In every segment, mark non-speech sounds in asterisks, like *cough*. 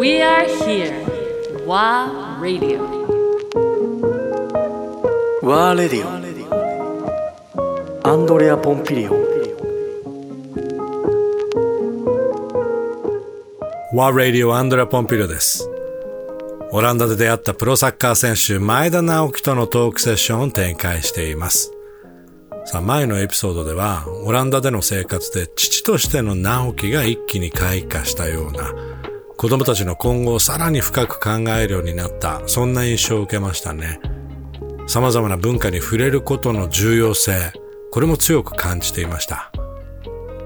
We are here. WA Radio. ワーレディオアンドレア・ポンピリオンワーラディオアンドレア・ポンピリオです。オランダで出会ったプロサッカー選手、前田直樹とのトークセッションを展開しています。さあ、前のエピソードでは、オランダでの生活で父としての直樹が一気に開花したような、子供たちの今後をさらに深く考えるようになった、そんな印象を受けましたね。様々な文化に触れることの重要性、これも強く感じていました。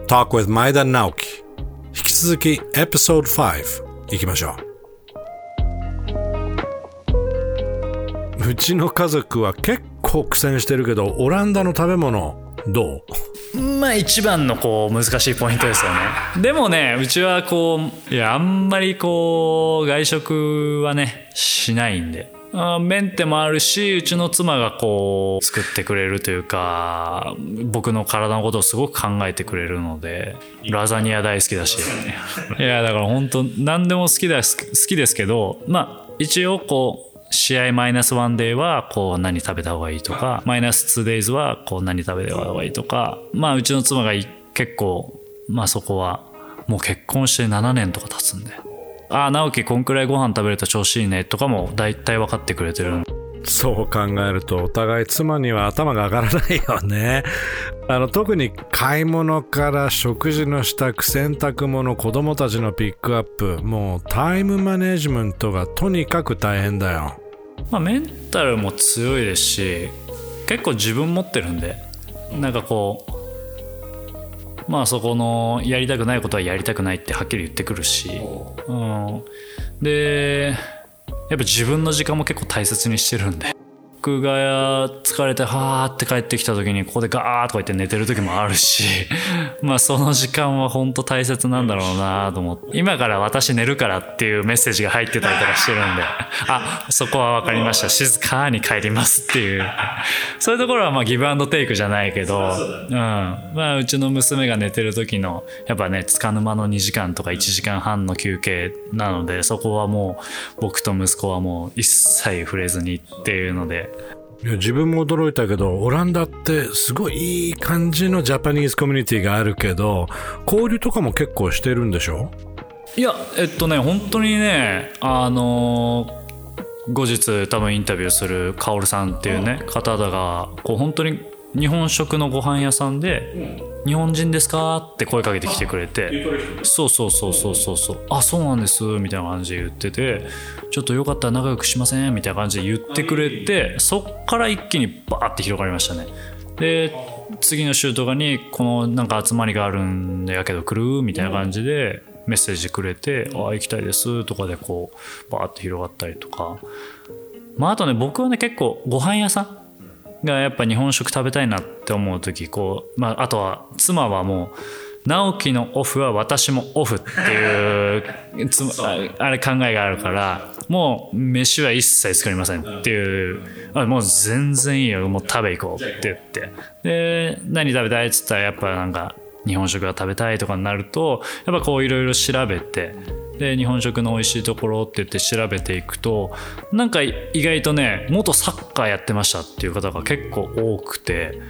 Talk with 前田直樹。引き続き、エピソード5、行きましょう。うちの家族は結構苦戦してるけど、オランダの食べ物、どう？まあ一番のこう難しいポイントですよね。でもねうちはこういやあんまりこう外食はねしないんで。あメンテもあるしうちの妻がこう作ってくれるというか僕の体のことをすごく考えてくれるのでラザニア大好きだし。いやだから本当何でも好きだ好きですけどまあ一応こう試合マイナスワンデーはこう何食べた方がいいとかマイナス 2days はこう何食べた方がいいとかまあうちの妻が結構まあそこはもう結婚して7年とか経つんでああ直樹こんくらいご飯食べると調子いいねとかも大体分かってくれてるそう考えると、お互い妻には頭が上がらないよね。*laughs* あの、特に買い物から食事の支度、洗濯物、子供たちのピックアップ、もうタイムマネジメントがとにかく大変だよ。まあメンタルも強いですし結構自分持ってるんでなんかこうまあそこのやりたくないことはやりたくないってはっきり言ってくるし、うん、でやっぱ自分の時間も結構大切にしてるんで僕が疲れてはーって帰ってきた時にここでガーッとか言って寝てる時もあるし *laughs* まあその時間は本当大切なんだろうなと思って今から私寝るからっていうメッセージが入ってたりとかしてるんで。あそこは分かりました。静かに帰りますっていう。そういうところはまあギブアンドテイクじゃないけどうん。まあうちの娘が寝てる時のやっぱね束沼の2時間とか1時間半の休憩なのでそこはもう僕と息子はもう一切触れずにっていうので。いや自分も驚いたけど、オランダってすごいいい感じのジャパニーズコミュニティがあるけど、交流とかも結構してるんでしょ？いやえっとね本当にねあの後日多分インタビューするカオルさんっていうね方がこう本当に日本食のご飯屋さんで「日本人ですか?」って声かけてきてくれてそうそうそうそうそうそう「あそうなんです」みたいな感じで言ってて「ちょっとよかったら仲良くしません?」みたいな感じで言ってくれてそっから一気にバーって広がりましたね。で次の週とかにこのなんか集まりがあるんやけど来るみたいな感じでメッセージくれて「ああ行きたいです」とかでこうバーって広がったりとか。まああとね僕はね結構ご飯屋さんがやっぱ日本食食べたいなって思う時こう、まあ、あとは妻はもう直樹のオフは私もオフっていうつああれ考えがあるからもう飯は一切作りませんっていうあもう全然いいよもう食べ行こうって言って。で何食べたいっつったらやっぱなんか日本食が食べたいとかになるとやっぱこういろいろ調べてで日本食の美味しいところって言って調べていくとなんか意外とね元サッカーやってましたっていう方が結構多くて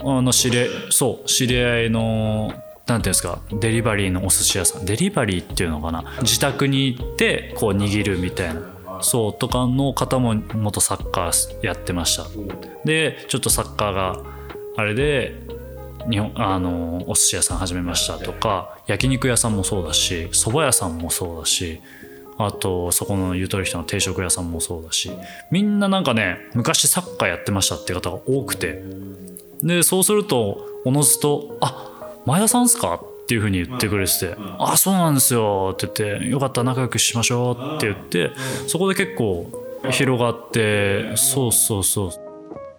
あの知りそう知り合いのなんていうんですかデリバリーのお寿司屋さんデリバリーっていうのかな自宅に行ってこう握るみたいなそうとかの方も元サッカーやってました。でちょっとサッカーがあれで日本あのお寿司屋さん始めましたとか焼肉屋さんもそうだし蕎麦屋さんもそうだしあとそこのゆとり人の定食屋さんもそうだしみんななんかね昔サッカーやってましたっていう方が多くてでそうするとおのずと「あ前田さんっすか?」っていうふうに言ってくれてて「あそうなんですよ」って言って「よかったら仲良くしましょう」って言ってそこで結構広がってそうそうそう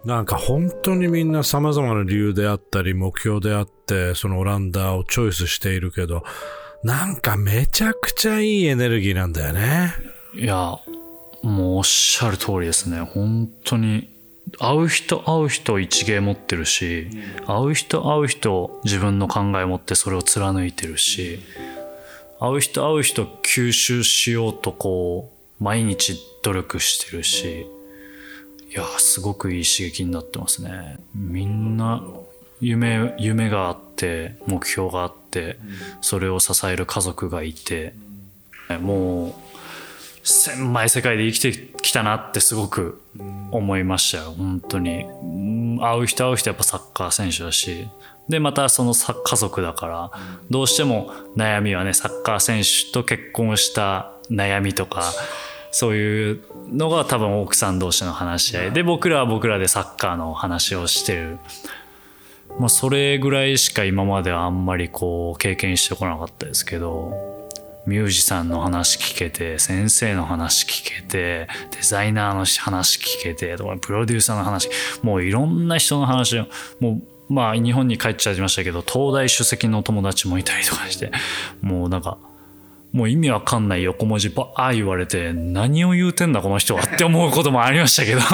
なんか本当にみんな様々な理由であったり目標であって、そのオランダをチョイスしているけど、なんかめちゃくちゃいいエネルギーなんだよね。いや、もうおっしゃる通りですね。本当に、会う人会う人一芸持ってるし、会う人会う人自分の考え持ってそれを貫いてるし、会う人会う人吸収しようとこう毎日努力してるしいやすごくいい刺激になってますね。みんな夢夢があって目標があってそれを支える家族がいてもう狭い世界で生きてきたなってすごく思いましたよ。本当に。会う人会う人やっぱサッカー選手だし。でまたその家族だからどうしても悩みはねサッカー選手と結婚した悩みとかそういうのが多分奥さん同士の話し合い。で僕らは僕らでサッカーの話をしてる。まあそれぐらいしか今まではあんまりこう経験してこなかったですけどミュージシャンの話聞けて先生の話聞けてデザイナーの話聞けてとかプロデューサーの話もういろんな人の話をもうまあ日本に帰っちゃいましたけど東大首席の友達もいたりとかしてもうなんかもう意味わかんない横文字ばあ言われて何を言うてんだこの人はって思うこともありましたけど。*laughs*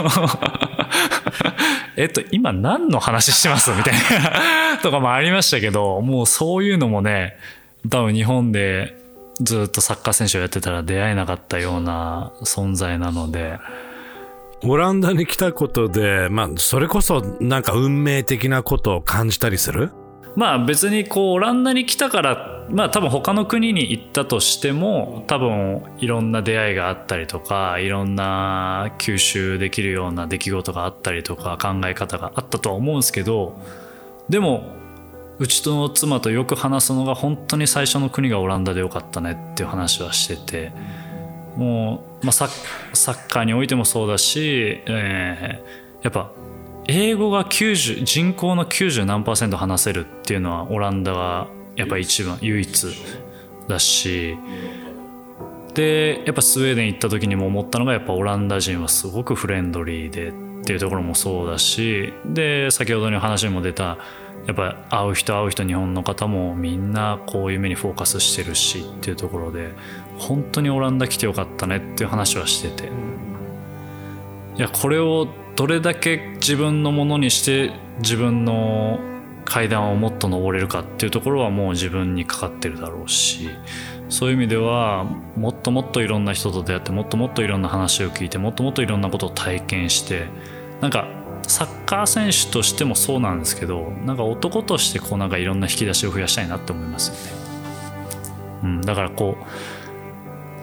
えっと今何の話してます？みたいな。*laughs* とかもありましたけどもうそういうのもね多分日本でずっとサッカー選手をやってたら出会えなかったような存在なので。オランダに来たことで、まあ、それこそなんか運命的なことを感じたりする？まあ別にこうオランダに来たからまあ多分他の国に行ったとしても多分いろんな出会いがあったりとかいろんな吸収できるような出来事があったりとか考え方があったとは思うんですけどでもうちとの妻とよく話すのが本当に最初の国がオランダでよかったねっていう話はしててもう、まあ、サッカーにおいてもそうだし、えーやっぱ英語が90人口の90何パーセント話せるっていうのはオランダがやっぱ一番唯一だしでやっぱスウェーデン行った時にも思ったのがやっぱオランダ人はすごくフレンドリーでっていうところもそうだしで先ほどの話にも出たやっぱ会う人会う人日本の方もみんなこういう目にフォーカスしてるしっていうところで本当にオランダ来てよかったねっていう話はしてて。いやこれをどれだけ自分のものにして自分の階段をもっと登れるかっていうところはもう自分にかかってるだろうしそういう意味ではもっともっといろんな人と出会ってもっともっといろんな話を聞いてもっともっといろんなことを体験してなんかサッカー選手としてもそうなんですけどなんか男としてこうなんかいろんな引き出しを増やしたいなって思いますよね。うん、だからこう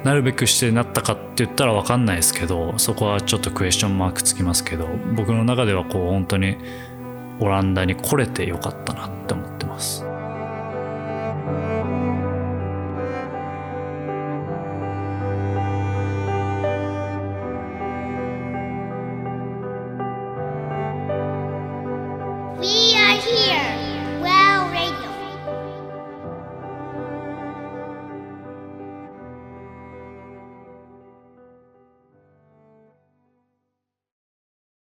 なるべくしてなったかって言ったら分かんないですけどそこはちょっとクエスチョンマークつきますけど僕の中ではこう本当にオランダに来れてよかったなって思ってます。